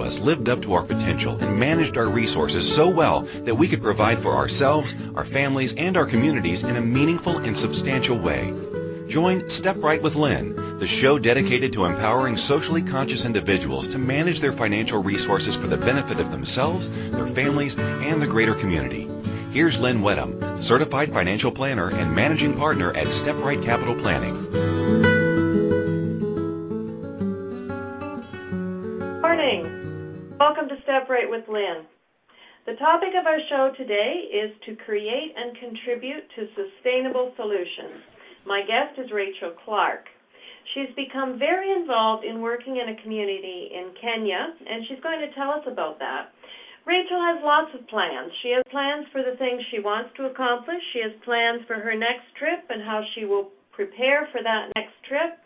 of us lived up to our potential and managed our resources so well that we could provide for ourselves, our families, and our communities in a meaningful and substantial way. Join Step Right with Lynn, the show dedicated to empowering socially conscious individuals to manage their financial resources for the benefit of themselves, their families, and the greater community. Here's Lynn Wedham, certified financial planner and managing partner at Step Right Capital Planning. With Lynn. The topic of our show today is to create and contribute to sustainable solutions. My guest is Rachel Clark. She's become very involved in working in a community in Kenya, and she's going to tell us about that. Rachel has lots of plans. She has plans for the things she wants to accomplish. She has plans for her next trip and how she will prepare for that next trip.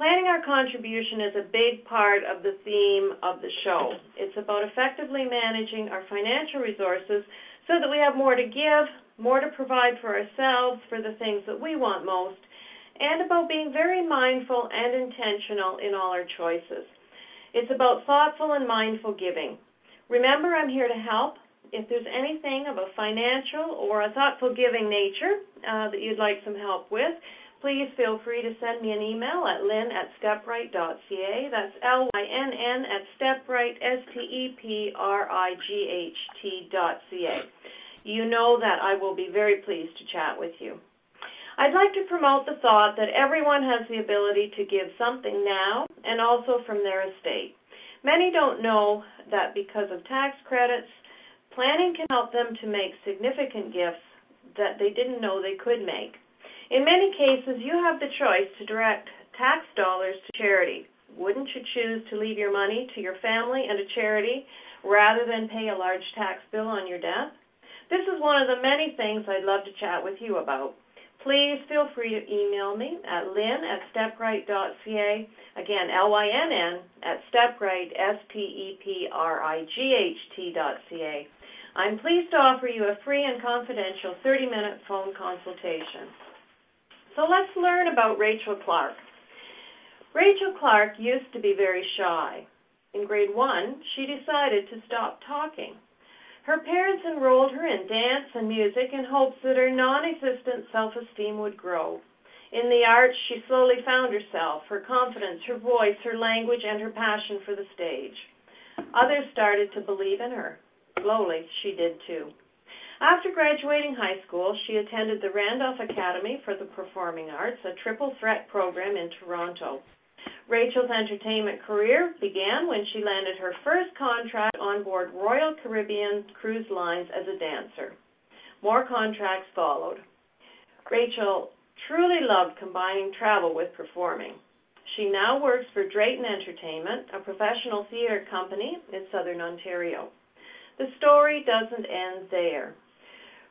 Planning our contribution is a big part of the theme of the show. It's about effectively managing our financial resources so that we have more to give, more to provide for ourselves for the things that we want most, and about being very mindful and intentional in all our choices. It's about thoughtful and mindful giving. Remember, I'm here to help. If there's anything of a financial or a thoughtful giving nature uh, that you'd like some help with, please feel free to send me an email at lynn at stepright.ca. That's L-Y-N-N at stepright, S-T-E-P-R-I-G-H-T dot C-A. You know that I will be very pleased to chat with you. I'd like to promote the thought that everyone has the ability to give something now and also from their estate. Many don't know that because of tax credits, planning can help them to make significant gifts that they didn't know they could make. In many cases, you have the choice to direct tax dollars to charity. Wouldn't you choose to leave your money to your family and a charity rather than pay a large tax bill on your death? This is one of the many things I'd love to chat with you about. Please feel free to email me at lynn at stepright.ca. Again, L-Y-N-N at stepright, S-T-E-P-R-I-G-H-T dot C-A. I'm pleased to offer you a free and confidential 30-minute phone consultation. So let's learn about Rachel Clark. Rachel Clark used to be very shy. In grade one, she decided to stop talking. Her parents enrolled her in dance and music in hopes that her non existent self esteem would grow. In the arts, she slowly found herself, her confidence, her voice, her language, and her passion for the stage. Others started to believe in her. Slowly, she did too. After graduating high school, she attended the Randolph Academy for the Performing Arts, a triple threat program in Toronto. Rachel's entertainment career began when she landed her first contract on board Royal Caribbean Cruise Lines as a dancer. More contracts followed. Rachel truly loved combining travel with performing. She now works for Drayton Entertainment, a professional theater company in southern Ontario. The story doesn't end there.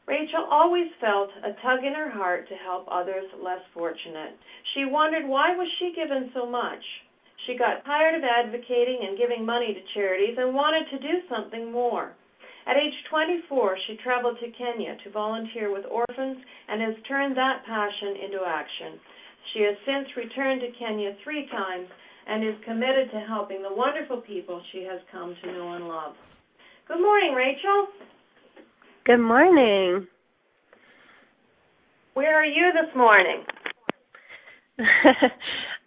Rachel always felt a tug in her heart to help others less fortunate. She wondered why was she given so much? She got tired of advocating and giving money to charities and wanted to do something more. At age 24, she traveled to Kenya to volunteer with orphans and has turned that passion into action. She has since returned to Kenya three times and is committed to helping the wonderful people she has come to know and love. Good morning, Rachel. Good morning. Where are you this morning?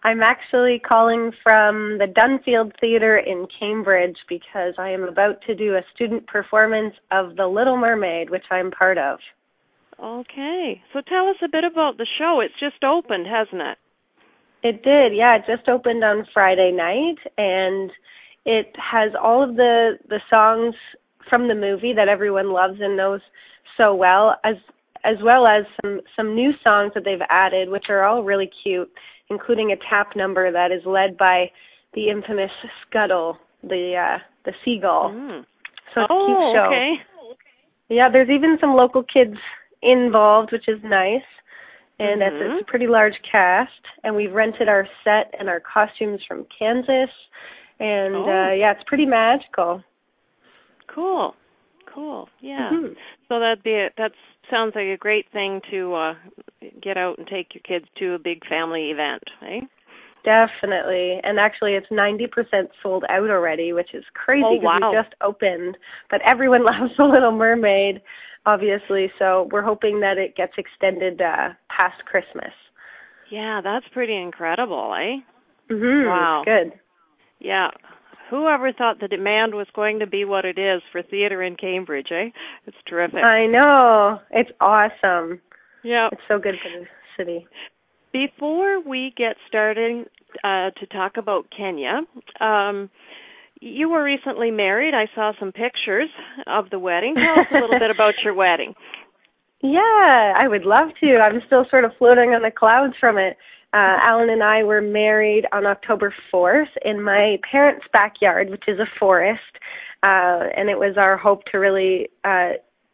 I'm actually calling from the Dunfield Theatre in Cambridge because I am about to do a student performance of The Little Mermaid, which I'm part of. Okay. So tell us a bit about the show. It's just opened, hasn't it? It did. Yeah, it just opened on Friday night and it has all of the the songs from the movie that everyone loves and knows so well, as as well as some some new songs that they've added, which are all really cute, including a tap number that is led by the infamous Scuttle, the uh, the seagull. Mm. So it's oh, a cute show. okay. Yeah, there's even some local kids involved, which is nice. And mm-hmm. it's, it's a pretty large cast, and we've rented our set and our costumes from Kansas, and oh. uh yeah, it's pretty magical. Cool. Cool. Yeah. Mm-hmm. So that'd be a, that sounds like a great thing to uh get out and take your kids to a big family event, eh? Definitely. And actually it's 90% sold out already, which is crazy because oh, wow. we just opened. But everyone loves The Little Mermaid, obviously, so we're hoping that it gets extended uh past Christmas. Yeah, that's pretty incredible, eh? Mhm. Wow. Good. Yeah. Whoever thought the demand was going to be what it is for theater in Cambridge, eh? It's terrific. I know. It's awesome. Yeah. It's so good for the city. Before we get started uh, to talk about Kenya, um, you were recently married. I saw some pictures of the wedding. Tell us a little bit about your wedding. Yeah, I would love to. I'm still sort of floating on the clouds from it. Uh, Alan and I were married on October 4th in my parents' backyard, which is a forest. Uh, and it was our hope to really, uh,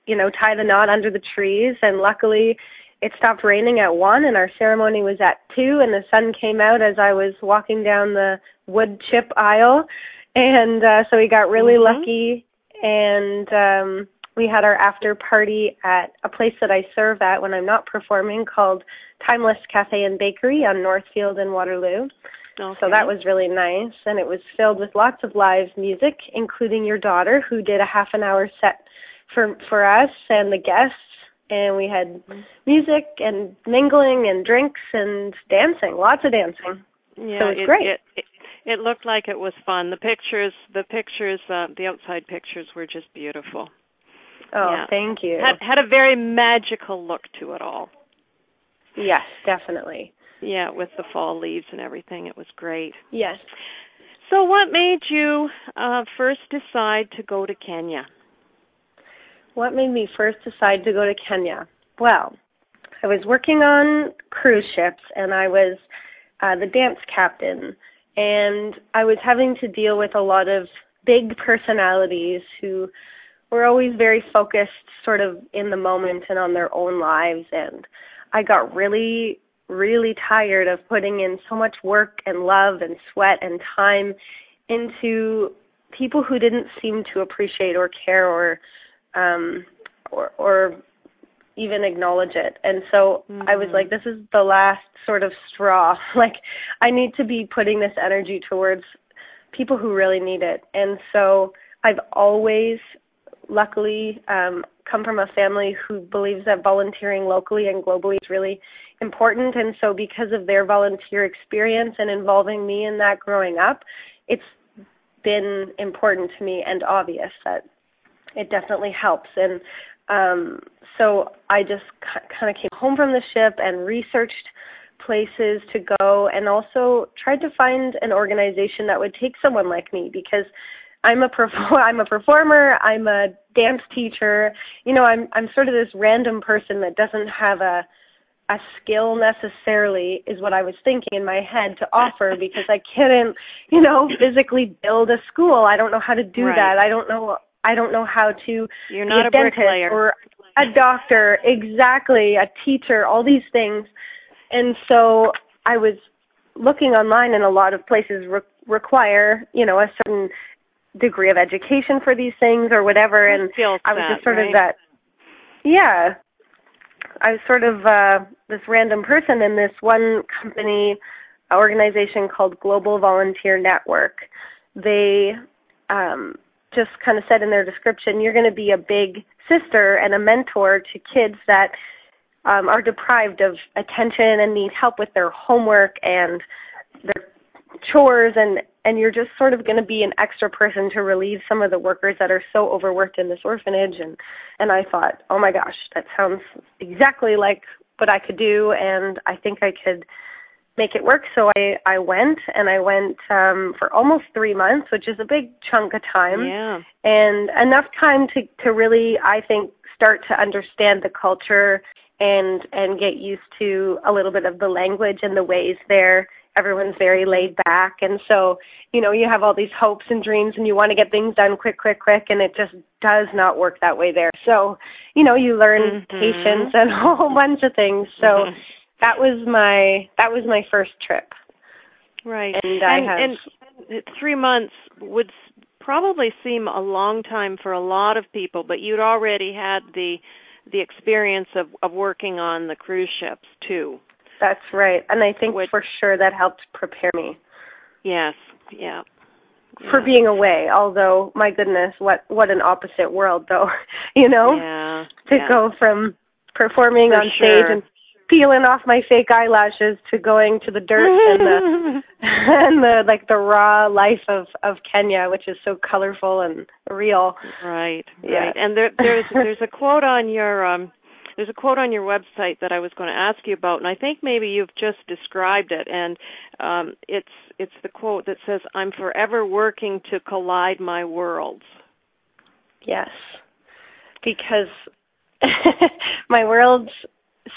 you know, tie the knot under the trees. And luckily, it stopped raining at one and our ceremony was at two and the sun came out as I was walking down the wood chip aisle and uh so we got really mm-hmm. lucky and um we had our after party at a place that I serve at when I'm not performing called Timeless Cafe and Bakery on Northfield and Waterloo. Okay. So that was really nice and it was filled with lots of live music including your daughter who did a half an hour set for for us and the guests and we had music and mingling and drinks and dancing, lots of dancing. Yeah, so it was it, great. It, it, it looked like it was fun. The pictures, the pictures, uh, the outside pictures were just beautiful. Oh, yeah. thank you. Had had a very magical look to it all. Yes, definitely. Yeah, with the fall leaves and everything, it was great. Yes. So, what made you uh, first decide to go to Kenya? What made me first decide to go to Kenya? Well, I was working on cruise ships and I was uh, the dance captain, and I was having to deal with a lot of big personalities who were always very focused sort of in the moment and on their own lives and I got really really tired of putting in so much work and love and sweat and time into people who didn't seem to appreciate or care or um or or even acknowledge it. And so mm-hmm. I was like this is the last sort of straw. like I need to be putting this energy towards people who really need it. And so I've always luckily um come from a family who believes that volunteering locally and globally is really important. And so because of their volunteer experience and involving me in that growing up it's been important to me and obvious that it definitely helps. And um so I just kind of came home from the ship and researched places to go and also tried to find an organization that would take someone like me because I'm a perform I'm a performer, I'm a dance teacher. You know, I'm I'm sort of this random person that doesn't have a a skill necessarily is what I was thinking in my head to offer because I couldn't, you know, physically build a school. I don't know how to do right. that. I don't know I don't know how to You're not a, a dentist bricklayer. or a doctor, exactly, a teacher, all these things. And so I was looking online and a lot of places re- require, you know, a certain degree of education for these things or whatever and I was just sort right? of that yeah. I was sort of uh this random person in this one company organization called Global Volunteer Network. They um just kind of said in their description, you're going to be a big sister and a mentor to kids that um, are deprived of attention and need help with their homework and their chores and and you're just sort of going to be an extra person to relieve some of the workers that are so overworked in this orphanage and and I thought, "Oh my gosh, that sounds exactly like what I could do and I think I could make it work." So I I went and I went um for almost 3 months, which is a big chunk of time. Yeah. And enough time to to really I think start to understand the culture and and get used to a little bit of the language and the ways there everyone's very laid back. And so you know you have all these hopes and dreams and you want to get things done quick quick quick and it just does not work that way there. So you know you learn mm-hmm. patience and a whole bunch of things. So mm-hmm. that was my that was my first trip. Right. And i have and 3 months would probably seem a long time for a lot of people but you'd already had the the experience of of working on the cruise ships too That's right. And I think Which- for sure that helped prepare me Yes. Yeah. for Yeah. being away. Although, my goodness, what what an opposite world though. you know? Yeah. To yeah. go from performing For on stage and peeling off my fake eyelashes to going to the dirt and the and the like the raw life of of Kenya, which is so colorful and real. Right, Yeah. right. And there there's there's a quote on your um there's a quote on your website that I was going to ask you about and I think maybe you've just described it and um it's it's the quote that says I'm forever working to collide my worlds. Yes. Because my worlds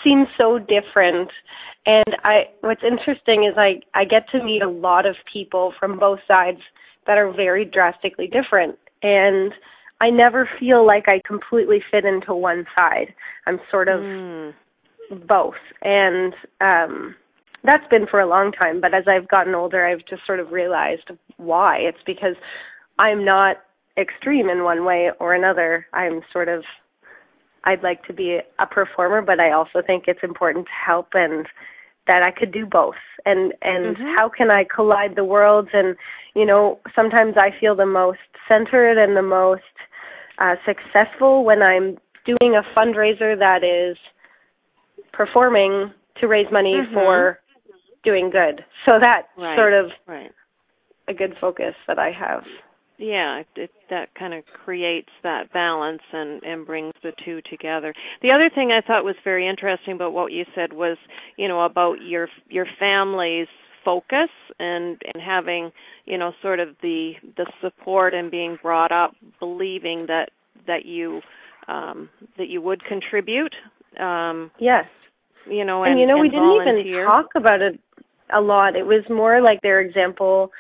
seem so different and I what's interesting is I I get to meet a lot of people from both sides that are very drastically different and I never feel like I completely fit into one side. I'm sort of Mm. both and um that's been for a long time but as i've gotten older i've just sort of realized why it's because i'm not extreme in one way or another i'm sort of i'd like to be a performer but i also think it's important to help and that i could do both and and Mhm. how can i collide the worlds and you know sometimes i feel the most centered and the most uh successful when i'm doing a fundraiser that is performing to raise money Mhm. for doing good. So that's Right. sort of Right. a good focus that I have. Yeah, it, it, that kind of creates that balance and and brings the two together. The other thing I thought was very interesting about what you said was, you know, about your your family's focus and and having, you know, sort of the the support and being brought up believing that that you um that you would contribute um Yes. you know And, and you know, we didn't even talk about it a lot. It was more like their example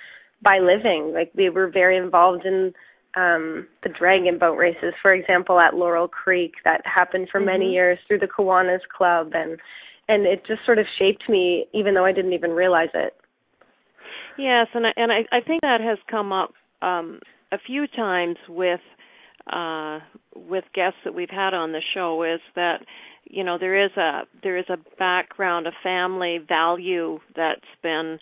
by living. Like we were very involved in um the dragon boat races, for example, at Laurel Creek that happened for many Mhm. years through the Kiwanis Club and and it just sort of shaped me even though I didn't even realize it. Yes, and I, and I, I think that has come up um, a few times with uh, with guests that we've had on the show. Is that you know there is a there is a background, a family value that's been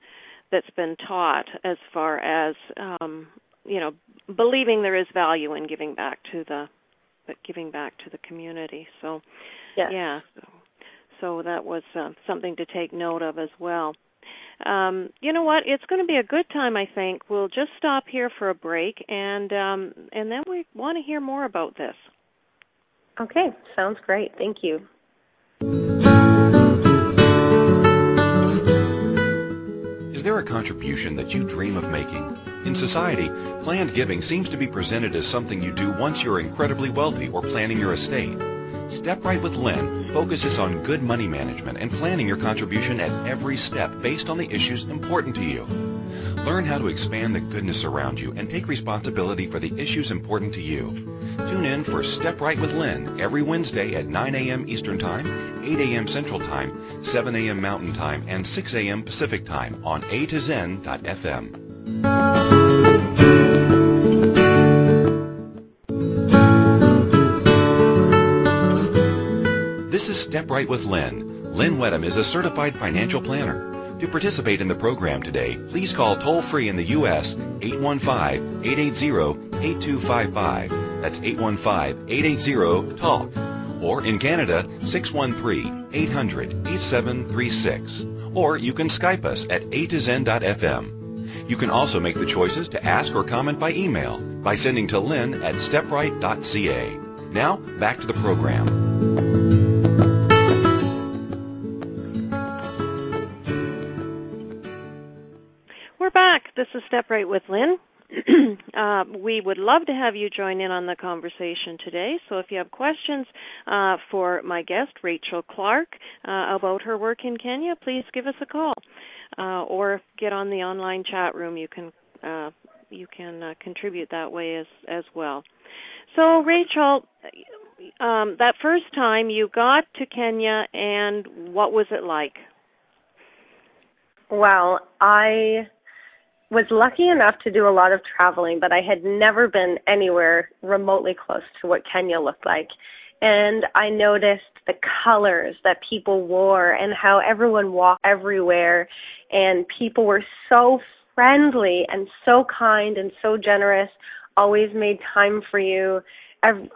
that's been taught as far as um, you know believing there is value in giving back to the but giving back to the community. So Yes. yeah, so, so that was uh, something to take note of as well. Um, you know what? It's going to be a good time, I think. We'll just stop here for a break, and um, and then we want to hear more about this. Okay, sounds great. Thank you. Is there a contribution that you dream of making? In society, planned giving seems to be presented as something you do once you're incredibly wealthy or planning your estate. Step Right with Lynn focuses on good money management and planning your contribution at every step based on the issues important to you. Learn how to expand the goodness around you and take responsibility for the issues important to you. Tune in for Step Right with Lynn every Wednesday at 9 a.m. Eastern Time, 8 a.m. Central Time, 7 a.m. Mountain Time, and 6 a.m. Pacific Time on A to Zen.fm. This is Step Right with Lynn. Lynn Wedham is a certified financial planner. To participate in the program today, please call toll free in the U.S. 815-880-8255. That's 815-880-TALK. Or in Canada, 613-800-8736. Or you can Skype us at a to zen.fm. You can also make the choices to ask or comment by email by sending to lynn at stepright.ca. Now, back to the program. Is Step Right with Lynn. uh, we would love to have you join in on the conversation today. So if you have questions uh, for my guest, Rachel Clark, uh, about her work in Kenya, please give us a call uh, or get on the online chat room. You can uh, you can uh, contribute that way as as well. So Rachel, um, that first time you got to Kenya, and what was it like? Well, I was lucky enough to do a lot of traveling, but I had never been anywhere remotely close to what Kenya looked like. and I noticed the colors that people wore and how everyone walked everywhere and people were so friendly and so kind and so generous, always made time for you.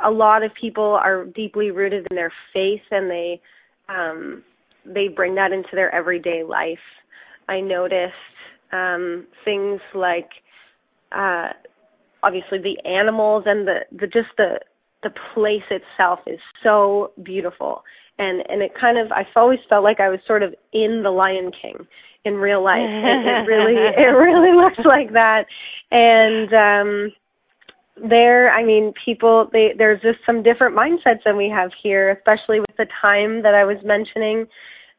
A lot of people are deeply rooted in their faith and they um they bring that into their everyday life. I noticed um things like uh obviously the animals and the the just the the place itself is so beautiful and and it kind of I've always felt like I was sort of in the Lion King in real life. it, it really it really looks like that. And um there I mean people they there's just some different mindsets than we have here, especially with the time that I was mentioning.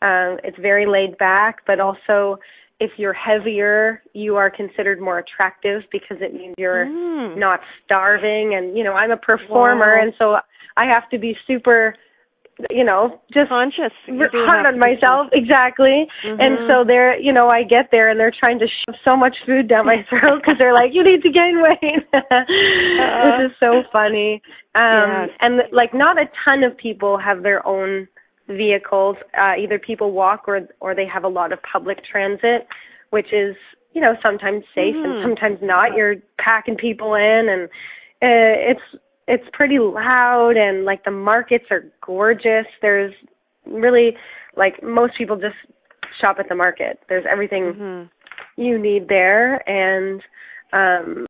Um it's very laid back, but also if you're heavier, you are considered more attractive because it means you're mm. not starving. And you know, I'm a performer, wow. and so I have to be super you know just conscious hard on myself exactly mm-hmm. and so they're you know i get there and they're trying to shove so much food down my throat because they're like you need to gain weight uh, which is so funny um yes. and like not a ton of people have their own vehicles. Uh, either people walk or or they have a lot of public transit, which is you know sometimes safe mm-hmm. and sometimes not. You're packing people in, and uh, it's it's pretty loud and like the markets are gorgeous. There's really like most people just shop at the market. There's everything mm-hmm. you need there and um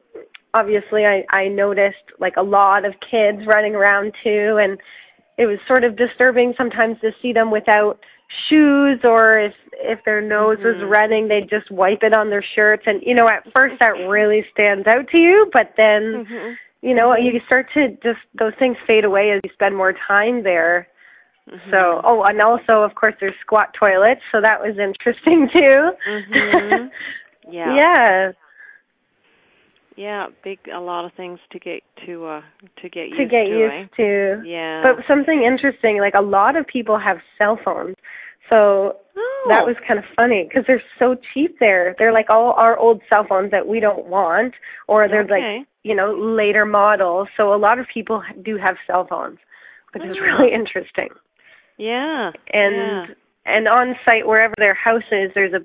obviously I I noticed like a lot of kids running around too and it was sort of disturbing sometimes to see them without shoes or if if their nose mm-hmm. was running they'd just wipe it on their shirts and you know at first that really stands out to you but then mm-hmm. you know you start to just those things fade away as you spend more time there mm-hmm. so oh and also of course there's squat toilets so that was interesting too mhm yeah yeah yeah, big a lot of things to get to uh to get used to get to, used eh? to. Yeah. But something interesting, like a lot of people have cell phones. So oh. that was kind of funny because they're so cheap there. They're like all our old cell phones that we don't want or they're okay. like, you know, later models. So a lot of people do have cell phones, which oh. is really interesting. Yeah. And yeah. and on site wherever their house is, there's a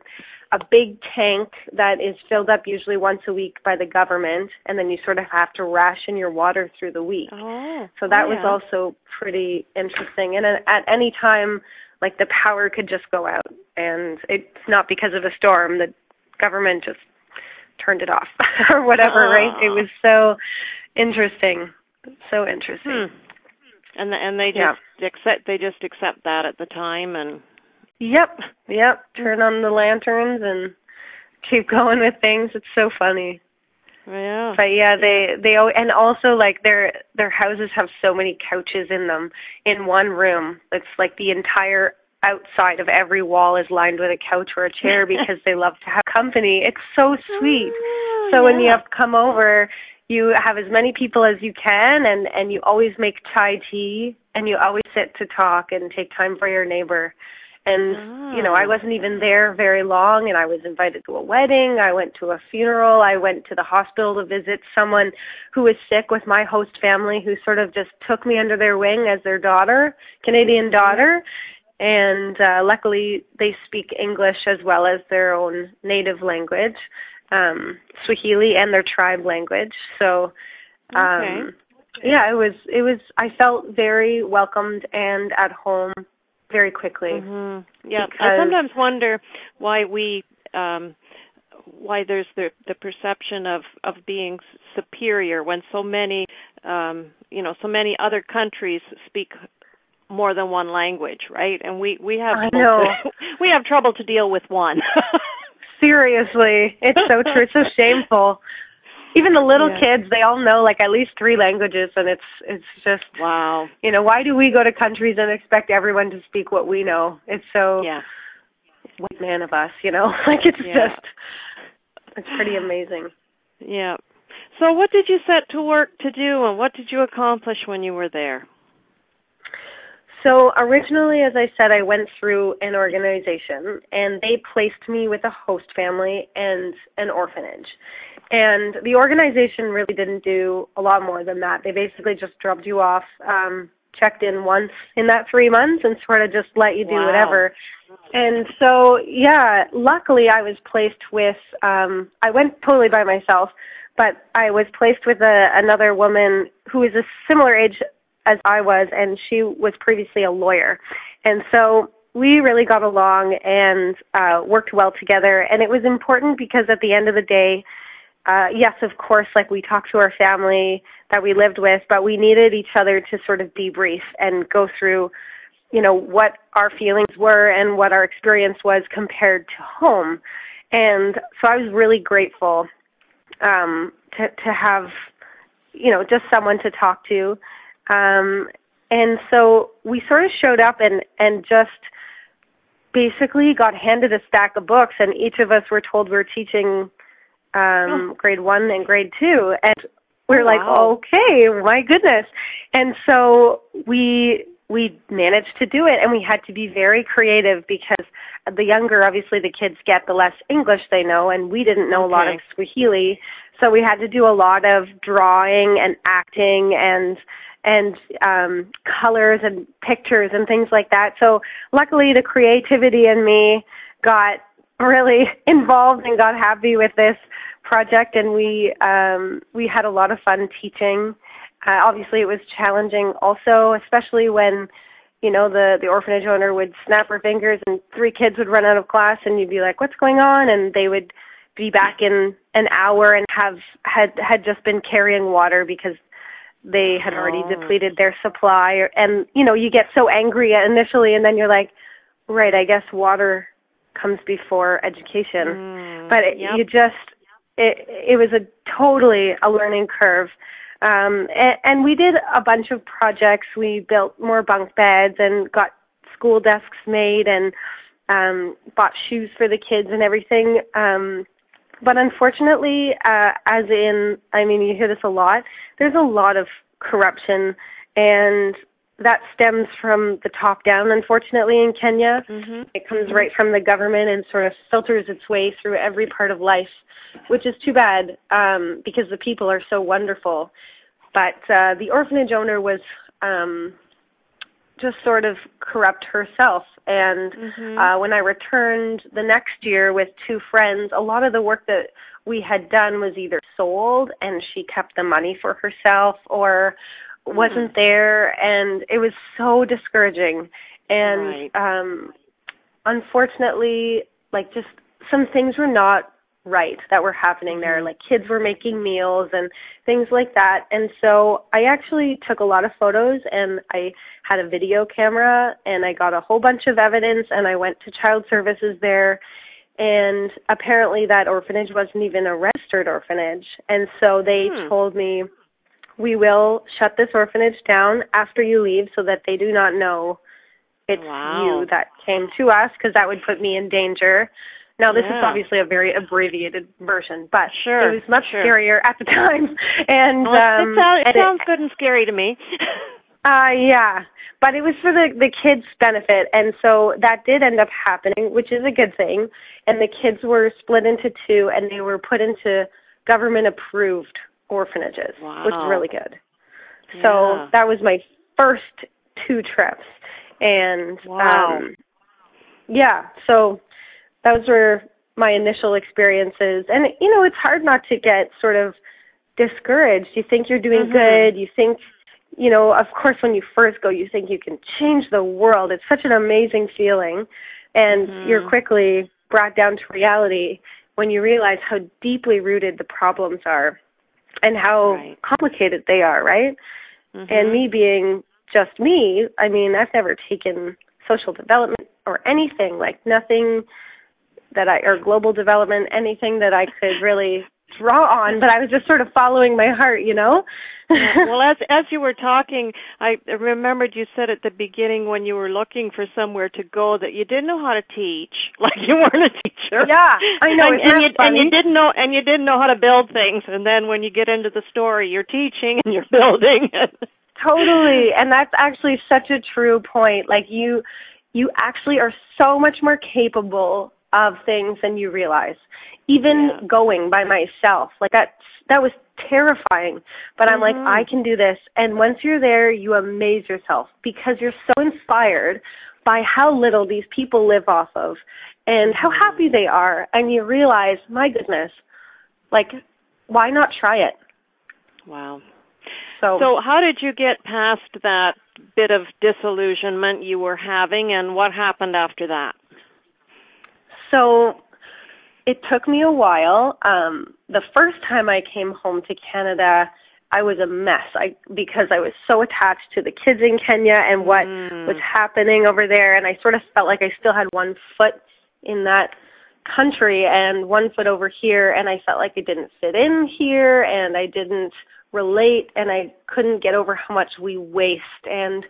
a big tank that is filled up usually once a week by the government and then you sort of have to ration your water through the week. Oh. So that oh, was also pretty interesting and at any time like the power could just go out and it's not because of a storm the government just turned it off or whatever oh. right it was so interesting so interesting hmm. and the, and they just yeah. accept they just accept that at the time and Yep, yep. Turn on the lanterns and keep going with things. It's so funny. Yeah. But yeah, they they and also like their their houses have so many couches in them in one room. It's like the entire outside of every wall is lined with a couch or a chair because they love to have company. It's so sweet. Oh, so yeah. when you have come over, you have as many people as you can and and you always make chai tea and you always sit to talk and take time for your neighbor and oh. you know i wasn't even there very long and i was invited to a wedding i went to a funeral i went to the hospital to visit someone who was sick with my host family who sort of just took me under their wing as their daughter canadian mm-hmm. daughter and uh luckily they speak english as well as their own native language um swahili and their tribe language so um okay. yeah it was it was i felt very welcomed and at home very quickly. Mm-hmm. Yeah. I sometimes wonder why we um why there's the the perception of of being superior when so many um you know so many other countries speak more than one language, right? And we we have I know. To, we have trouble to deal with one. Seriously, it's so true. It's so shameful even the little yeah. kids they all know like at least three languages and it's it's just wow. you know why do we go to countries and expect everyone to speak what we know? It's so yeah. white man of us you know? Like it's yeah. just it's pretty amazing. Yeah. So what did you set to work to do and what did you accomplish when you were there? So originally, as I said, I went through an organization and they placed me with a host family and an orphanage. And the organization really didn't do a lot more than that. They basically just dropped you off um, checked in once in that three months and sort of just let you do wow. whatever. And so, yeah, luckily I was placed with, um, I went totally by myself, but I was placed with a, another woman who was a similar age as I was, and she was previously a lawyer. And so we really got along and uh, worked well together. And it was important because at the end of the day, uh, yes, of course, like we talked to our family that we lived with, but we needed each other to sort of debrief and go through, you know, what our feelings were and what our experience was compared to home. And so I was really grateful um, to to have, you know, just someone to talk to. Um, and so we sort of showed up and and just basically got handed a stack of books, and each of us were told we we're teaching um, oh. grade one and grade two, and we're wow. like, okay, my goodness. And so we we managed to do it, and we had to be very creative because the younger, obviously, the kids get, the less English they know, and we didn't know okay. a lot of Swahili, so we had to do a lot of drawing and acting and and um colors and pictures and things like that. So luckily the creativity in me got really involved and got happy with this project and we um we had a lot of fun teaching. Uh, obviously it was challenging also, especially when you know the the orphanage owner would snap her fingers and three kids would run out of class and you'd be like what's going on and they would be back in an hour and have had had just been carrying water because they had already oh. depleted their supply and you know you get so angry initially and then you're like right i guess water comes before education. Mm, but it, yep. you just it it was a totally a learning curve. Um and, and we did a bunch of projects. We built more bunk beds and got school desks made and um bought shoes for the kids and everything. Um but unfortunately, uh, as in, I mean, you hear this a lot, there's a lot of corruption and that stems from the top down, unfortunately, in Kenya. Mm-hmm. It comes right from the government and sort of filters its way through every part of life, which is too bad um, because the people are so wonderful. But uh, the orphanage owner was um, just sort of corrupt herself. And mm-hmm. uh, when I returned the next year with two friends, a lot of the work that we had done was either sold and she kept the money for herself or. Wasn't there and it was so discouraging right. and um unfortunately like just some things were not right that were happening there. Mm-hmm. Like kids were making meals and things like that. And so I actually took a lot of photos and I had a video camera and I got a whole bunch of evidence and I went to child services there and apparently that orphanage wasn't even a registered orphanage. And so they hmm. told me we will shut this orphanage down after you leave so that they do not know it's wow. you that came to us because that would put me in danger. Now, this yeah. is obviously a very abbreviated version, but sure, it was much sure. scarier at the time. And well, um, it, sounds, it sounds good and scary to me. uh, yeah, but it was for the the kids' benefit, and so that did end up happening, which is a good thing. And the kids were split into two, and they were put into government-approved orphanages, wow. which is really good. Yeah. So that was my first two trips, and wow. um, yeah, so those were my initial experiences and you know it's hard not to get sort of discouraged you think you're doing mm-hmm. good you think you know of course when you first go you think you can change the world it's such an amazing feeling and mm-hmm. you're quickly brought down to reality when you realize how deeply rooted the problems are and how right. complicated they are right mm-hmm. and me being just me i mean i've never taken social development or anything like nothing that I or global development, anything that I could really draw on, but I was just sort of following my heart, you know. well, as as you were talking, I remembered you said at the beginning when you were looking for somewhere to go that you didn't know how to teach, like you weren't a teacher. Yeah, I know. And, and you funny? and you didn't know and you didn't know how to build things, and then when you get into the story, you're teaching and you're building. totally, and that's actually such a true point. Like you, you actually are so much more capable of things than you realize. Even yeah. going by myself, like that that was terrifying. But I'm like, Mhm. I can do this. And once you're there, you amaze yourself because you're so inspired by how little these people live off of and how happy they are. And you realize, my goodness, like, why not try it? Wow. So, So, how did you get past that bit of disillusionment you were having, and what happened after that? So it took me a while. Um, the first time I came home to Canada, I was a mess. I because I was so attached to the kids in Kenya and what Mm. was happening over there, and I sort of felt like I still had one foot in that country and one foot over here, and I felt like I didn't fit in here, and I didn't relate, and I couldn't get over how much we waste and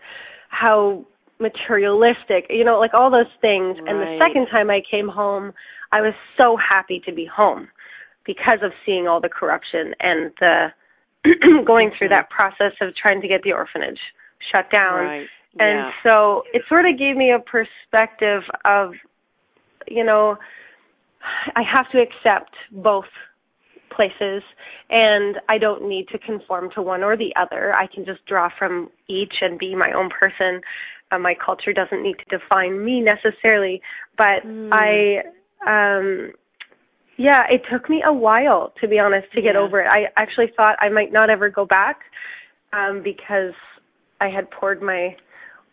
how materialistic, you know, like all those things. And the second time I came home, I was so happy to be home because of seeing all the corruption and the going through that process of trying to get the orphanage shut down. Right. And yeah. so it sort of gave me a perspective of, you know, I have to accept both places and I don't need to conform to one or the other. I can just draw from each and be my own person. Uh, my culture doesn't need to define me necessarily, but Mm. I um yeah, it took me a while to be honest to get Yeah. over it. I actually thought I might not ever go back um because I had poured my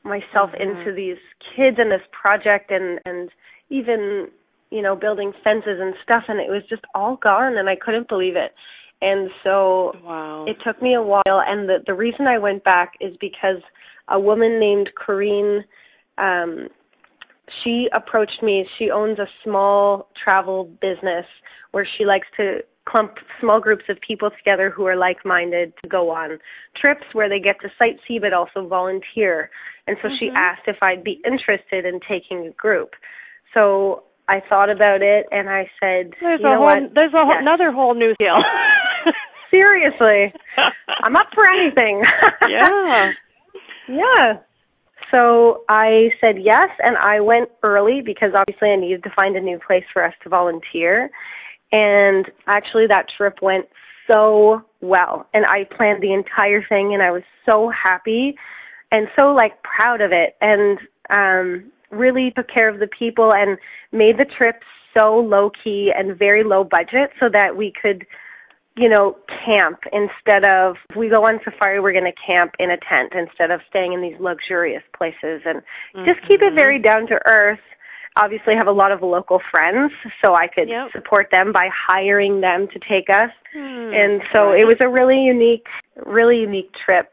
myself Mhm. into these kids and this project and and even you know building fences and stuff and it was just all gone and I couldn't believe it. And so wow. it took me a while and the the reason I went back is because a woman named Corrine um she approached me. She owns a small travel business where she likes to clump small groups of people together who are like-minded to go on trips where they get to sightsee but also volunteer. And so she Mhm. asked if I'd be interested in taking a group. So I thought about it and I said, there's you a know whole what? there's a whole, Yes. another whole new deal. Seriously, I'm up for anything. yeah. Yeah. So I said yes, and I went early because obviously I needed to find a new place for us to volunteer. And actually, that trip went so well, and I planned the entire thing, and I was so happy and so like proud of it, and um really took care of the people and made the trip so low key and very low budget so that we could you know, camp instead of if we go on safari, we're going to camp in a tent instead of staying in these luxurious places and just keep it very down to earth. Obviously, have a lot of local friends, so I could Yep. support them by hiring them to take us. Hmm. And so it was a really unique, really unique trip,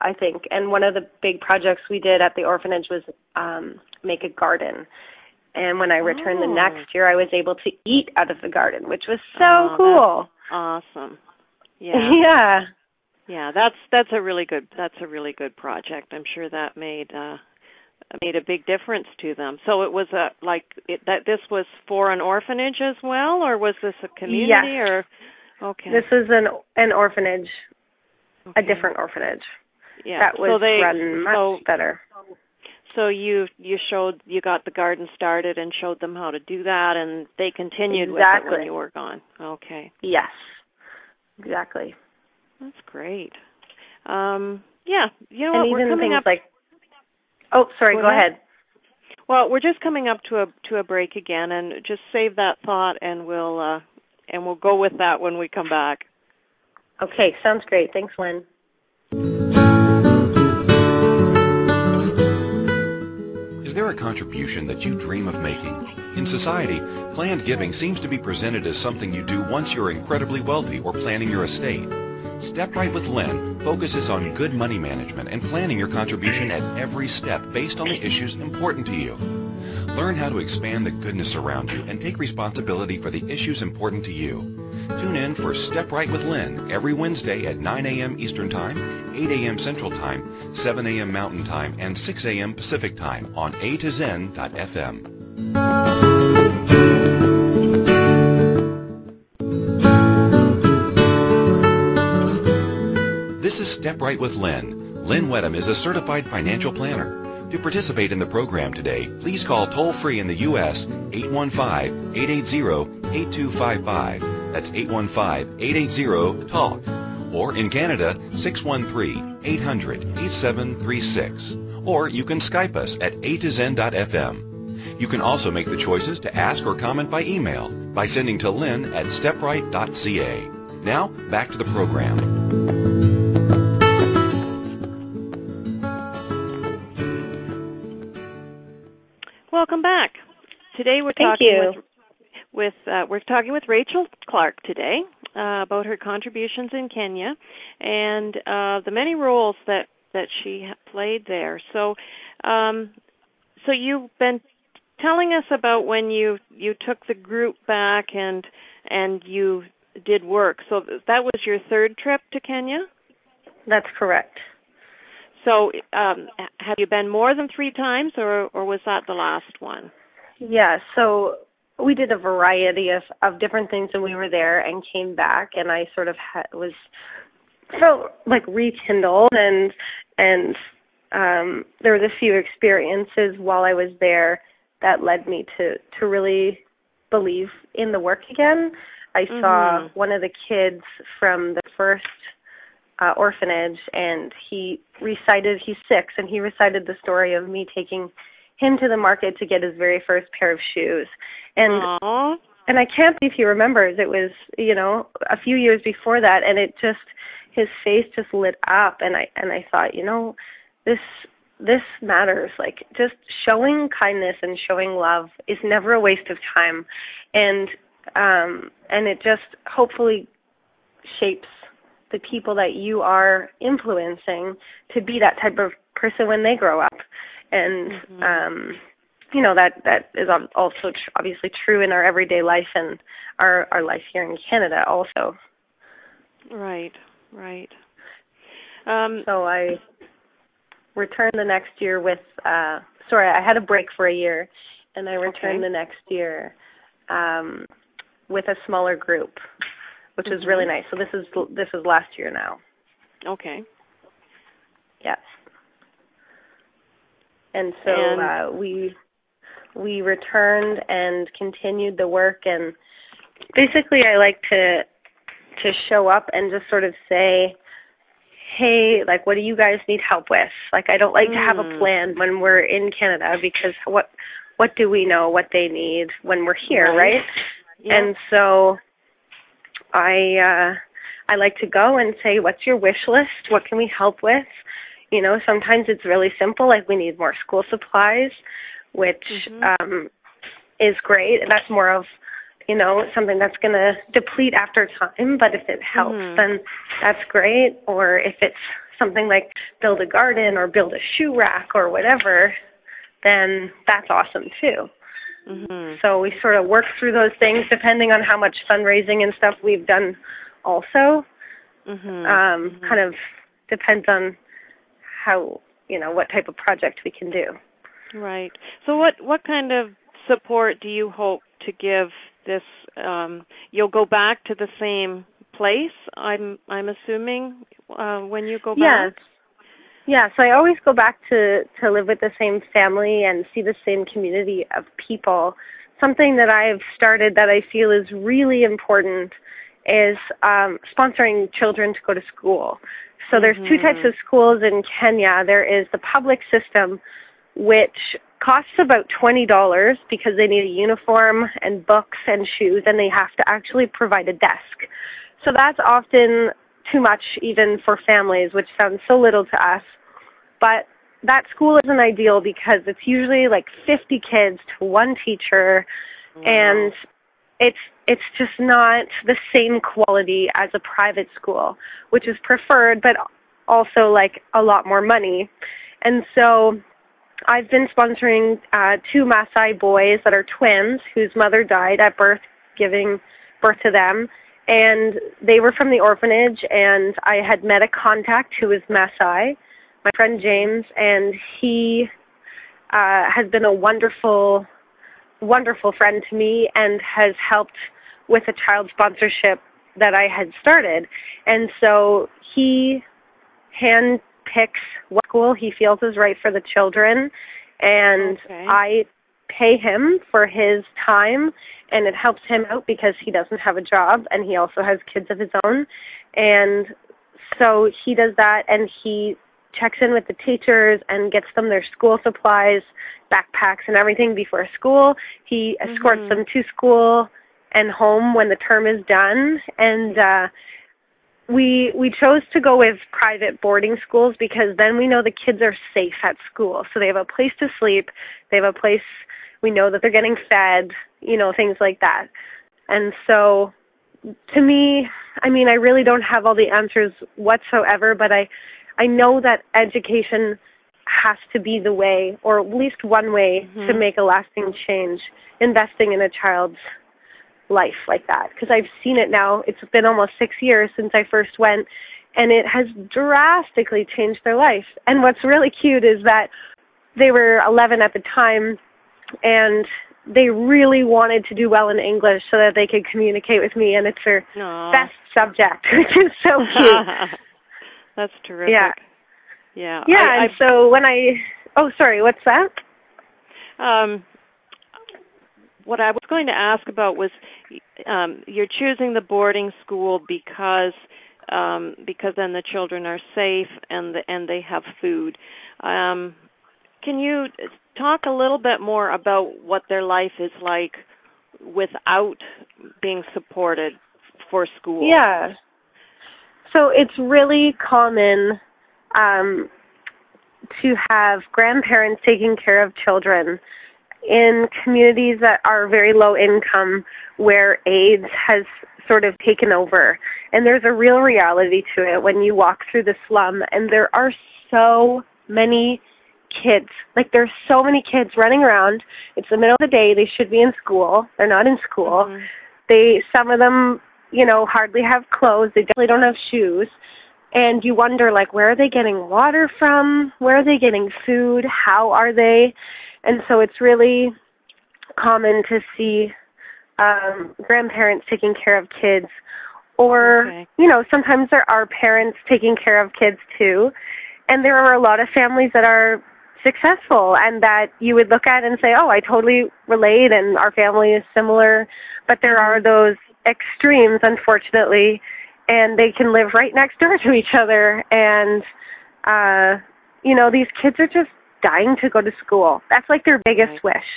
I think. And one of the big projects we did at the orphanage was um, make a garden. And when I returned Oh. the next year, I was able to eat out of the garden, which was so Oh, cool. Awesome. Yeah. yeah. Yeah, that's that's a really good that's a really good project. I'm sure that made uh made a big difference to them. So it was a like it, that this was for an orphanage as well or was this a community Yes. or okay. This is an an orphanage, a different orphanage yeah. that was so they run much so better. So you you showed you got the garden started and showed them how to do that and they continued with it when you were gone. Okay. Yes, exactly. That's great. Um yeah, you know and what? We're coming up like, oh, sorry, Go go, ahead. ahead. Well, we're just coming up to a to a break again, and just save that thought, and we'll uh, and we'll go with that when we come back. Okay, sounds great. Thanks, Lynn. There a contribution that you dream of making? In society, planned giving seems to be presented as something you do once you're incredibly wealthy or planning your estate. Step Right with Lynn focuses on good money management and planning your contribution at every step based on the issues important to you. Learn how to expand the goodness around you and take responsibility for the issues important to you. Tune in for Step Right with Lynn every Wednesday at 9 a.m. Eastern Time, 8 a.m. Central Time, 7 a.m. Mountain Time, and 6 a.m. Pacific Time on A to Zen.fm. This is Step Right with Lynn. Lynn Wedham is a certified financial planner. To participate in the program today, please call toll free in the U.S. 815-880-8800 815-8255. That's 815-880-TALK. Or in Canada, 613-800-8736. Or you can Skype us at a to zen.fm. You can also make the choices to ask or comment by email by sending to lynn at stepright.ca. Now, back to the program. Welcome back. Today we're Thank talking you. with with uh, we're talking with Rachel Clark today uh, about her contributions in Kenya and uh, the many roles that that she played there. So, um, so you've been telling us about when you you took the group back and and you did work. So that was your third trip to Kenya. That's correct. So, um, have you been more than three times, or or was that the last one? Yeah, so we did a variety of of different things when we were there and came back and I sort of ha- was felt like rekindled and and um there was a few experiences while I was there that led me to to really believe in the work again. I saw Mhm. one of the kids from the first uh, orphanage, and he recited. He's six, and he recited the story of me taking him to the market to get his very first pair of shoes. And Aww. and I can't believe he remembers. It was you know a few years before that, and it just his face just lit up, and I and I thought, you know, this this matters. Like just showing kindness and showing love is never a waste of time, and um and it just hopefully shapes the people that you are influencing to be that type of person when they grow up and Mhm. um you know that that is also tr- obviously true in our everyday life and our our life here in Canada also Right, right. Um, so I returned the next year with uh sorry I had a break for a year and I returned Okay. the next year um with a smaller group which was really nice so this is this is last year now okay. Yes. And so And- uh, we we returned and continued the work and basically I like to to show up and just sort of say hey like what do you guys need help with like I don't like to have a Mm. plan when we're in Canada because what what do we know what they need when we're here Right. right Yeah. and so I uh I like to go and say, What's your wish list? What can we help with? You know, sometimes it's really simple, like we need more school supplies, which Mhm. um is great. And that's more of, you know, something that's gonna deplete after time, but if it helps Mhm. then that's great. Or if it's something like build a garden or build a shoe rack or whatever, then that's awesome too. Mhm. So we sort of work through those things depending on how much fundraising and stuff we've done also. Mhm. Um Mhm. kind of depends on how, you know, what type of project we can do. Right. So what what kind of support do you hope to give this um you'll go back to the same place I'm I'm assuming uh when you go Yes. back? Yeah, so I always go back to to live with the same family and see the same community of people. Something that I've started that I feel is really important is um sponsoring children to go to school. So there's two Mhm. types of schools in Kenya. There is the public system which costs about $20 because they need a uniform and books and shoes and they have to actually provide a desk. So that's often too much even for families, which sounds so little to us. But that school isn't ideal because it's usually like 50 kids to one teacher and it's it's just not the same quality as a private school, which is preferred but also like a lot more money. And so I've been sponsoring uh two Maasai boys that are twins whose mother died at birth giving birth to them and they were from the orphanage and I had met a contact who was Maasai, my friend James, and he uh has been a wonderful wonderful friend to me and has helped with a child sponsorship that I had started. And so he hand picks what school he feels is right for the children and Okay. I pay him for his time and it helps him out because he doesn't have a job and he also has kids of his own and so he does that and he checks in with the teachers and gets them their school supplies backpacks and everything before school he escorts Mm-hmm. them to school and home when the term is done. And uh we we chose to go with private boarding schools because then we know the kids are safe at school. So they have a place to sleep. They have a place we know that they're getting fed you know things like that. And so to me i mean i really don't have all the answers whatsoever but i i know that education has to be the way or at least one way to Mhm. make a lasting change investing in a child's life like that because I've seen it now. It's been almost 6 years since I first went and it has drastically changed their life. And what's really cute is that they were 11 at the time and they really wanted to do well in English so that they could communicate with me and it's their Aw. best subject, which is so cute. That's terrific. Yeah. Yeah. yeah, I, and so when I Oh, sorry, what's that? Um what I was going to ask about was um you're choosing the boarding school because um because then the children are safe and the, and they have food. Um can you talk a little bit more about what their life is like without being supported for school? Yeah. So it's really common um, to have grandparents taking care of children in communities that are very low income where AIDS has sort of taken over. And there's a real reality to it when you walk through the slum and there are so many kids. Like there's so many kids running around. It's the middle of the day, they should be in school. They're not in school Mhm. they some of them you know hardly have clothes they definitely don't have shoes and you wonder like where are they getting water from where are they getting food how are they and so it's really common to see um grandparents taking care of kids or Okay. you know sometimes there are parents taking care of kids too. And there are a lot of families that are successful and that you would look at and say oh i totally relate and our family is similar. But there are those extremes unfortunately and they can live right next door to each other. And uh you know these kids are just dying to go to school. That's like their biggest Right. wish.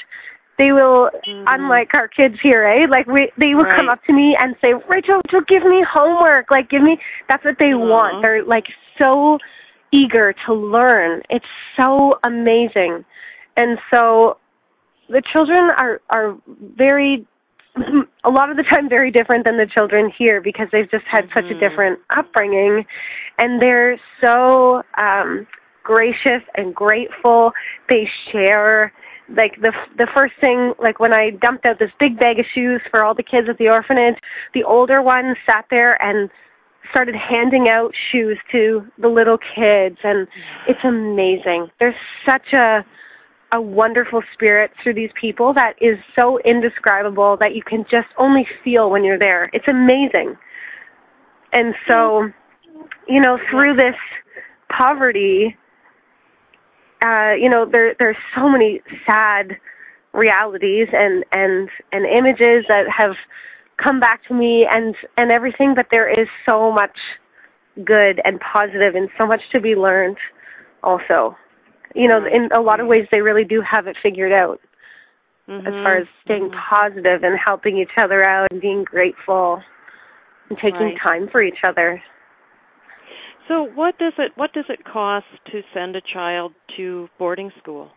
They will Mhm. unlike our kids here eh like we they will come up to me and say rachel rachel give me homework. Like give me that's what they Aw. want. They're like so eager to learn. It's so amazing. And so the children are are very a lot of the time very different than the children here because they've just had such a Mhm. different upbringing. And they're so um gracious and grateful they share like the the first thing like when I dumped out this big bag of shoes for all the kids at the orphanage the older one sat there and started handing out shoes to the little kids and it's amazing there's such a a wonderful spirit through these people that is so indescribable that you can just only feel when you're there. It's amazing. And so, you know, through this poverty, uh, you know, there there's so many sad realities and and and images that have come back to me and and everything, but there is so much good and positive and so much to be learned also you know in a lot of ways they really do have it figured out as far as staying Mhm. positive and helping each other out and being grateful and taking Right. time for each other So what does it what does it cost to send a child to boarding school?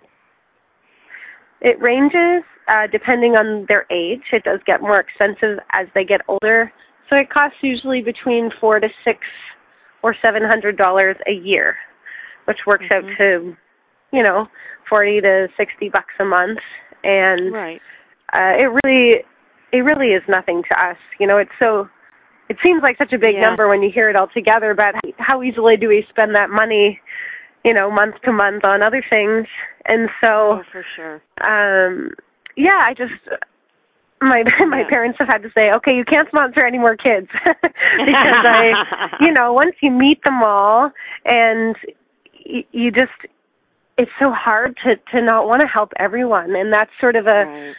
it ranges uh depending on their age it does get more expensive as they get older so it costs usually between four to six or seven hundred dollars a year which works out Mhm. to you know forty to sixty bucks a month and Right. uh it really it really is nothing to us you know it's so it seems like such a big Yeah. number when you hear it all together but how easily do we spend that money you know month to month on other things and so Oh, for sure. um yeah i just my my Yeah. parents have had to say okay you can't sponsor any more kids because i you know once you meet them all and y- you just it's so hard to to not want to help everyone and that's sort of a right.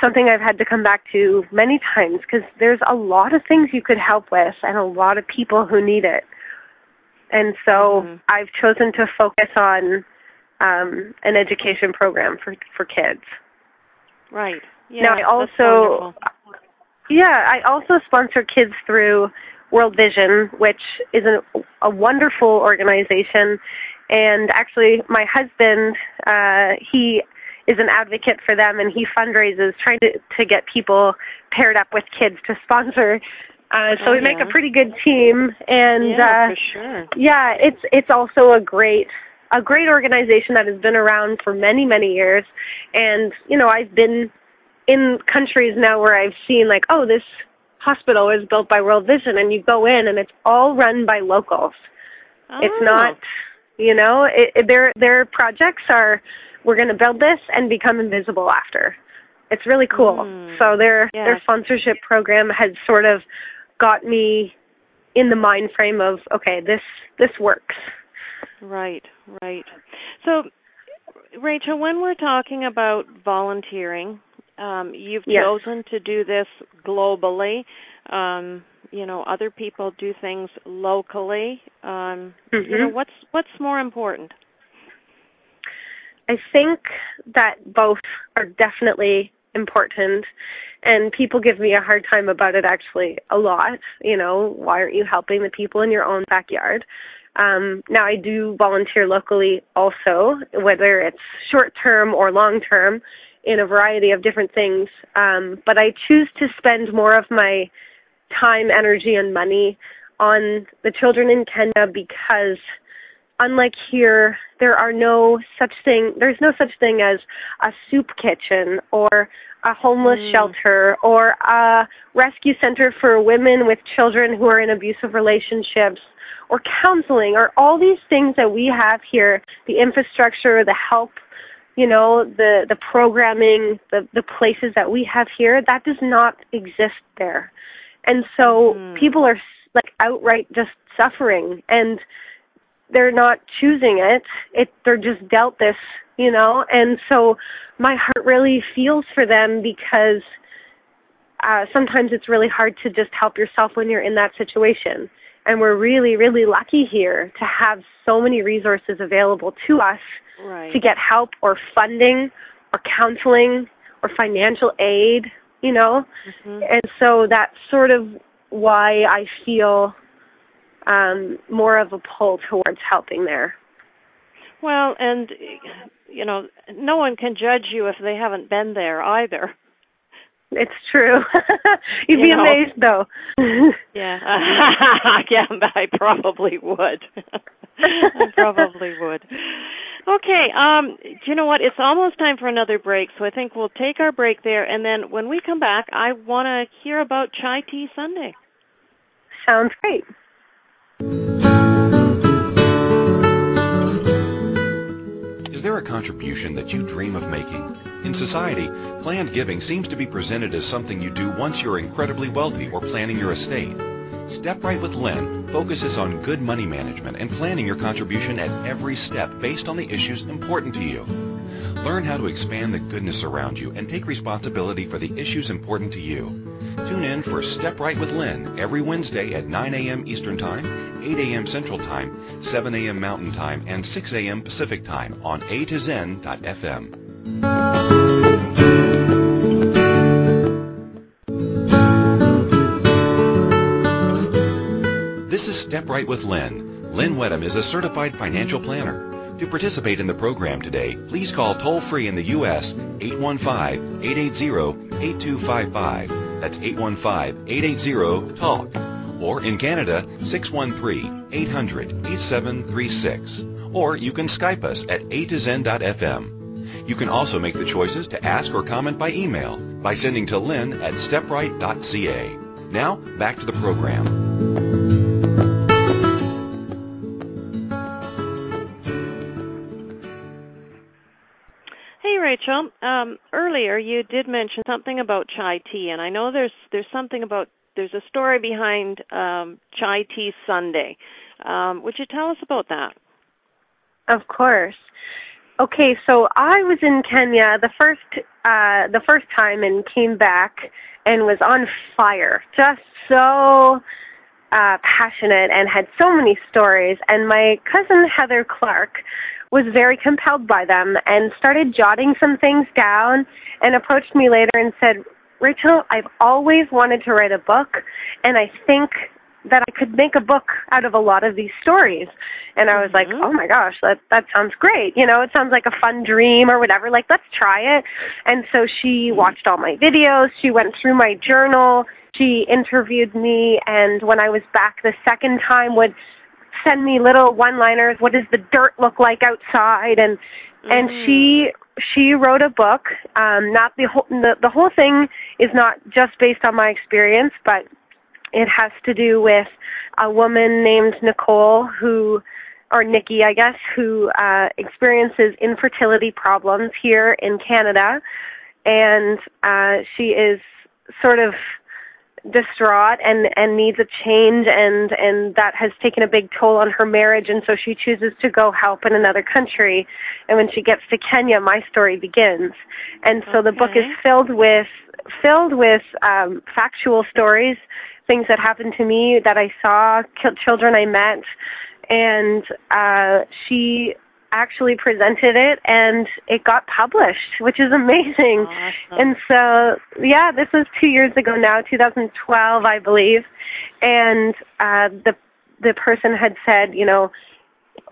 Something I've had to come back to many times because there's a lot of things you could help with and a lot of people who need it. And so Mhm. I've chosen to focus on um an education program for for kids. right. Yeah. now I also yeah, I also sponsor kids through World Vision, which is a, a wonderful organization. And actually, my husband, uh, he is an advocate for them, and he fundraises trying to to get people paired up with kids to sponsor. Uh, so Oh, we make a pretty good team, and yeah, uh, for sure. yeah, it's it's also a great a great organization that has been around for many many years, and you know I've been in countries now where I've seen like oh this hospital is built by World Vision, and you go in and it's all run by locals. It's Oh. not you know it, it, their their projects are we're going to build this and become invisible after. It's really cool. Mm. So their Yeah. their sponsorship program has sort of got me in the mind frame of okay this this works. Right, right. So, Rachel, when we're talking about volunteering, um, you've Yes. chosen to do this globally. Um, you know, other people do things locally. Um, You know, Mhm. what's what's more important? I think that both are definitely important and people give me a hard time about it actually a lot you know why aren't you helping the people in your own backyard? Um now i do volunteer locally also whether it's short term or long term in a variety of different things um but i choose to spend more of my time energy and money on the children in kenya because unlike here, there are no such thing. There's no such thing as a soup kitchen or a homeless Mm. shelter or a rescue center for women with children who are in abusive relationships or counseling or all these things that we have here. The infrastructure, the help, you know, the the programming, the the places that we have here. That does not exist there, and so Mhm. people are like outright just suffering and they're not choosing it it they're just dealt this you know and so my heart really feels for them because uh sometimes it's really hard to just help yourself when you're in that situation and we're really really lucky here to have so many resources available to us Right. to get help or funding or counseling or financial aid you know Mhm. and so that's sort of why I feel um more of a pull towards helping there. Well, and you know, no one can judge you if they haven't been there either. It's true. You'd You be know. amazed though. Yeah. yeah, I probably would. I probably would. Okay, um do you know what? It's almost time for another break, so I think we'll take our break there and then when we come back, I want to hear about Chai Tea Sunday. Sounds great. Is there a contribution that you dream of making? In society, planned giving seems to be presented as something you do once you're incredibly wealthy or planning your estate. Step Right with Lynn focuses on good money management and planning your contribution at every step based on the issues important to you. Learn how to expand the goodness around you and take responsibility for the issues important to you. Tune in for Step Right with Lynn every Wednesday at 9 a.m. Eastern Time, 8 a.m. Central Time, 7 a.m. Mountain Time, and 6 a.m. Pacific Time on A to Zen.fm. This is Step Right with Lynn. Lynn Wedham is a certified financial planner. To participate in the program today, please call toll free in the U.S. 815-880-8255. That's 815-880-TALK. Or in Canada, 613-800-8736. Or you can Skype us at a to zen.fm. You can also make the choices to ask or comment by email by sending to lynn at stepright.ca. Now, back to the program. Rachel, um earlier you did mention something about chai tea and I know there's there's something about there's a story behind um chai tea Sunday. Um would you tell us about that? Of course. Okay, so I was in Kenya the first uh the first time and came back and was on fire. Just so uh passionate and had so many stories and my cousin Heather Clark was very compelled by them and started jotting some things down and approached me later and said, "Rachel, I've always wanted to write a book and I think that I could make a book out of a lot of these stories. And I was mm-hmm. like, oh my gosh, that that sounds great. You know, it sounds like a fun dream or whatever. Like, let's try it. And so she mm-hmm. watched all my videos. She went through my journal. She interviewed me. And when I was back the second time, would send me little one-liners. What does the dirt look like outside? And mm. and she she wrote a book. Um, not the whole the, the whole thing is not just based on my experience, but it has to do with a woman named Nicole who or Nikki, I guess, who uh experiences infertility problems here in Canada and uh she is sort of distraught and and needs a change and and that has taken a big toll on her marriage. And so she chooses to go help in another country. And when she gets to Kenya my story begins. And so okay. the book is filled with filled with um factual stories things that happened to me that I saw, children I met, and uh, she actually presented it and it got published, which is amazing. Awesome. And so, yeah, this was two years ago now, 2012, I believe, and uh, the the person had said, you know,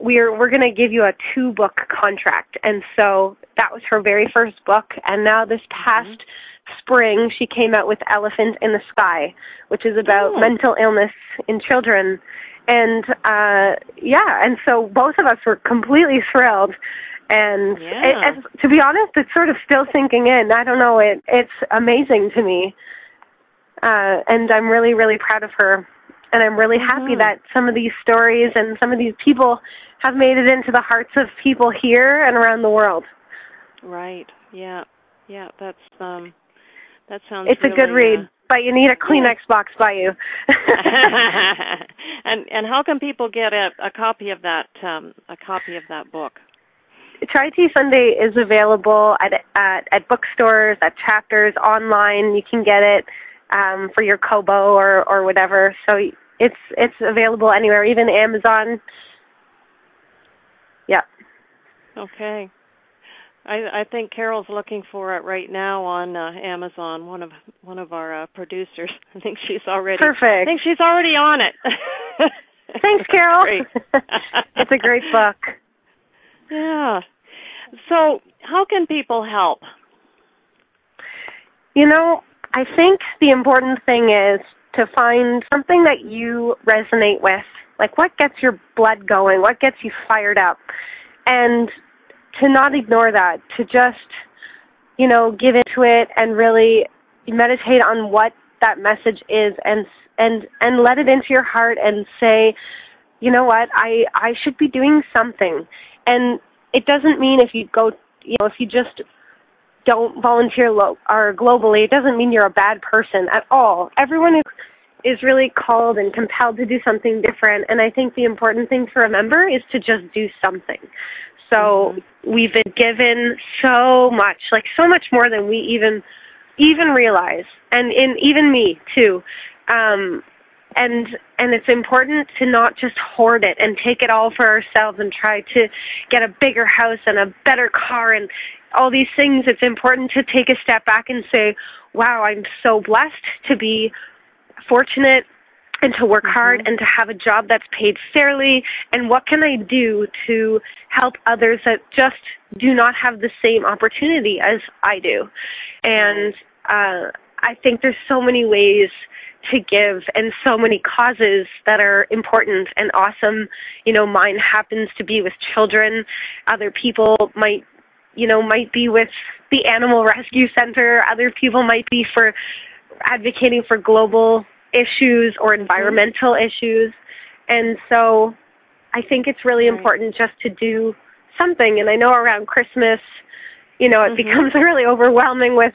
we're we're going to give you a two book contract, and so that was her very first book, and now this past. Mm-hmm spring she came out with Elephant in the Sky, which is about oh. mental illness in children. And uh yeah, and so both of us were completely thrilled. And yeah. it, it, to be honest, it's sort of still sinking in. I don't know, it it's amazing to me. Uh and I'm really really proud of her. And I'm really happy mm-hmm. that some of these stories and some of these people have made it into the hearts of people here and around the world. Right. Yeah. Yeah, that's um that sounds. It's really, a good read, uh, but you need a Kleenex box by you. and and how can people get a, a copy of that um, a copy of that book? Chai Tea Sunday is available at at at bookstores, at chapters, online. You can get it um, for your Kobo or or whatever. So it's it's available anywhere, even Amazon. Yeah. Okay. I, I think Carol's looking for it right now on uh, Amazon. One of one of our uh, producers. I think she's already perfect. I think she's already on it. Thanks, Carol. it's a great book. Yeah. So, how can people help? You know, I think the important thing is to find something that you resonate with. Like what gets your blood going? What gets you fired up? And to not ignore that, to just, you know, give into it and really meditate on what that message is and and and let it into your heart and say, you know what, I I should be doing something. And it doesn't mean if you go, you know, if you just don't volunteer lo- or globally, it doesn't mean you're a bad person at all. Everyone is is really called and compelled to do something different and I think the important thing to remember is to just do something. So mm-hmm. we've been given so much, like so much more than we even even realize, and in even me too. Um, and and it's important to not just hoard it and take it all for ourselves and try to get a bigger house and a better car and all these things. It's important to take a step back and say, "Wow, I'm so blessed to be fortunate and to work mm-hmm. hard and to have a job that's paid fairly and what can I do to help others that just do not have the same opportunity as I do. And uh I think there's so many ways to give and so many causes that are important and awesome. You know, mine happens to be with children. Other people might you know, might be with the Animal Rescue Center. Other people might be for advocating for global issues or mm-hmm. environmental mm-hmm. issues. And so I think it's really right. important just to do something. And I know around Christmas, you know, it mm-hmm. becomes really overwhelming with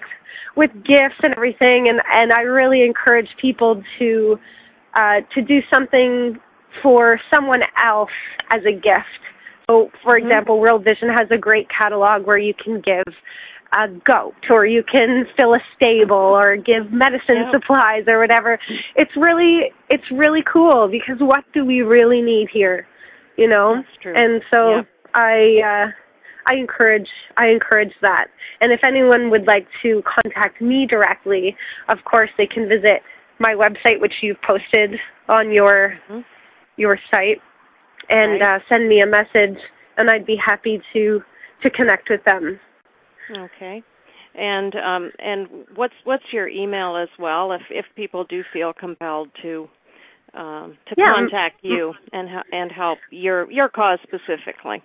with gifts and everything and and I really encourage people to uh to do something for someone else as a gift. So, for mm-hmm. example, World Vision has a great catalog where you can give a goat or you can fill a stable or give medicine yep. supplies or whatever. It's really it's really cool because what do we really need here? You know? And so yep. I uh I encourage I encourage that. And if anyone would like to contact me directly, of course they can visit my website which you've posted on your mm-hmm. your site and right. uh send me a message and I'd be happy to to connect with them. Okay. And um and what's what's your email as well if if people do feel compelled to um to yeah. contact you and and help your your cause specifically.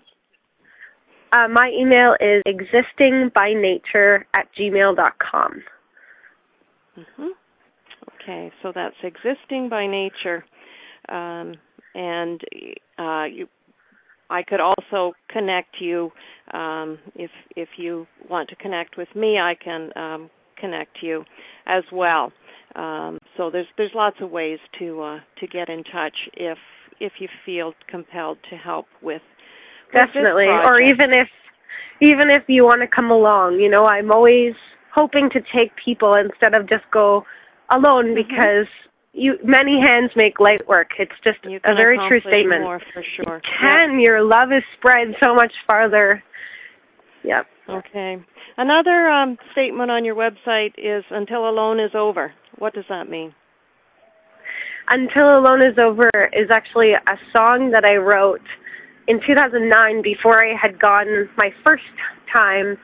Uh, my email is existingbynature at gmail dot com. Mm-hmm. Okay, so that's existing by nature, um, and uh, you I could also connect you um, if if you want to connect with me. I can um, connect you as well. Um, so there's there's lots of ways to uh, to get in touch if if you feel compelled to help with, with definitely, or even if even if you want to come along. You know, I'm always hoping to take people instead of just go alone mm-hmm. because you many hands make light work. It's just a very true statement. More for sure. can yep. your love is spread so much farther. Yep. Okay. Another um, statement on your website is "Until Alone is over." What does that mean? "Until Alone is over" is actually a song that I wrote in 2009 before I had gone my first time,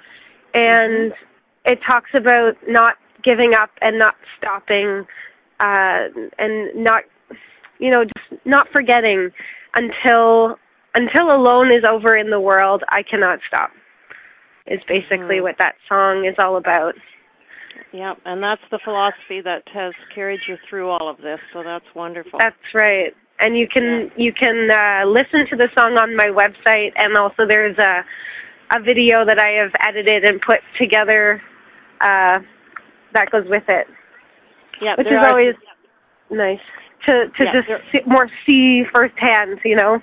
and mm-hmm. it talks about not giving up and not stopping uh, and not you know just not forgetting until until alone is over in the world i cannot stop is basically mm. what that song is all about yeah and that's the philosophy that has carried you through all of this so that's wonderful that's right and you can yeah. you can uh listen to the song on my website and also there's a a video that i have edited and put together uh that goes with it yeah, which is always nice to to yeah, just see, more see firsthand, you know.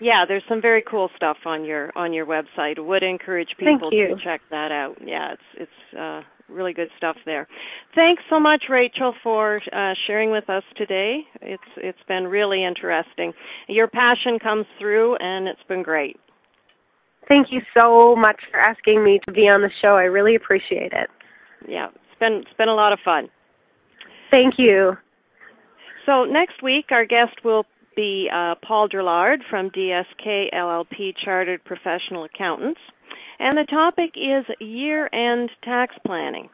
Yeah, there's some very cool stuff on your on your website. Would encourage people to check that out. Yeah, it's it's uh really good stuff there. Thanks so much, Rachel, for uh, sharing with us today. It's it's been really interesting. Your passion comes through, and it's been great. Thank you so much for asking me to be on the show. I really appreciate it. Yeah, it's been it's been a lot of fun. Thank you. So next week, our guest will be uh, Paul Drillard from DSK LLP Chartered Professional Accountants, and the topic is year-end tax planning.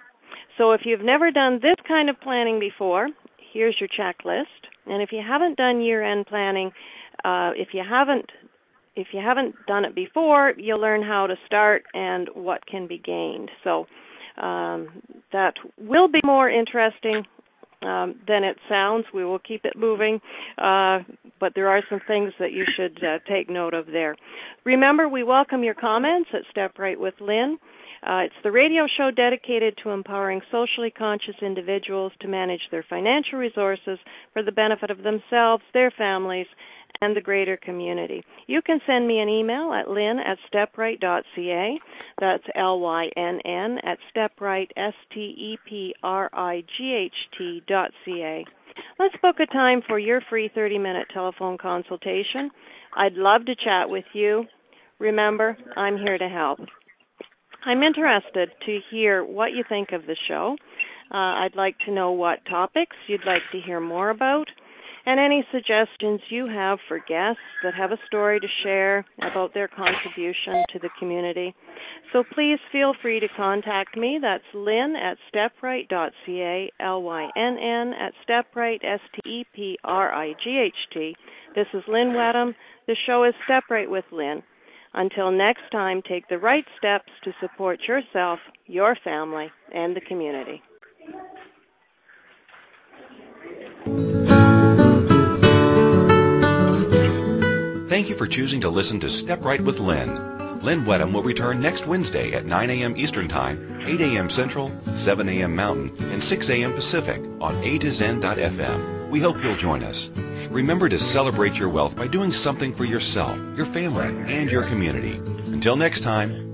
So if you've never done this kind of planning before, here's your checklist. And if you haven't done year-end planning, uh, if you haven't if you haven't done it before, you'll learn how to start and what can be gained. So um, that will be more interesting um, than it sounds. We will keep it moving, uh, but there are some things that you should uh, take note of there. Remember, we welcome your comments at Step Right with Lynn. Uh, it's the radio show dedicated to empowering socially conscious individuals to manage their financial resources for the benefit of themselves, their families, and the greater community. You can send me an email at lynn at stepright.ca. That's L Y N N at stepright, S T E P R I G H T dot C A. Let's book a time for your free 30 minute telephone consultation. I'd love to chat with you. Remember, I'm here to help. I'm interested to hear what you think of the show. Uh, I'd like to know what topics you'd like to hear more about and any suggestions you have for guests that have a story to share about their contribution to the community. So please feel free to contact me. That's lynn at stepright.ca, L-Y-N-N at stepright, S-T-E-P-R-I-G-H-T. This is Lynn Wedham. The show is Step Right with Lynn. Until next time, take the right steps to support yourself, your family, and the community. Thank you for choosing to listen to Step Right with Lynn. Lynn Wedham will return next Wednesday at 9 a.m. Eastern Time, 8 a.m. Central, 7 a.m. Mountain, and 6 a.m. Pacific on A to Zen.fm. We hope you'll join us. remember to celebrate your wealth by doing something for yourself, your family, and your community. Until next time.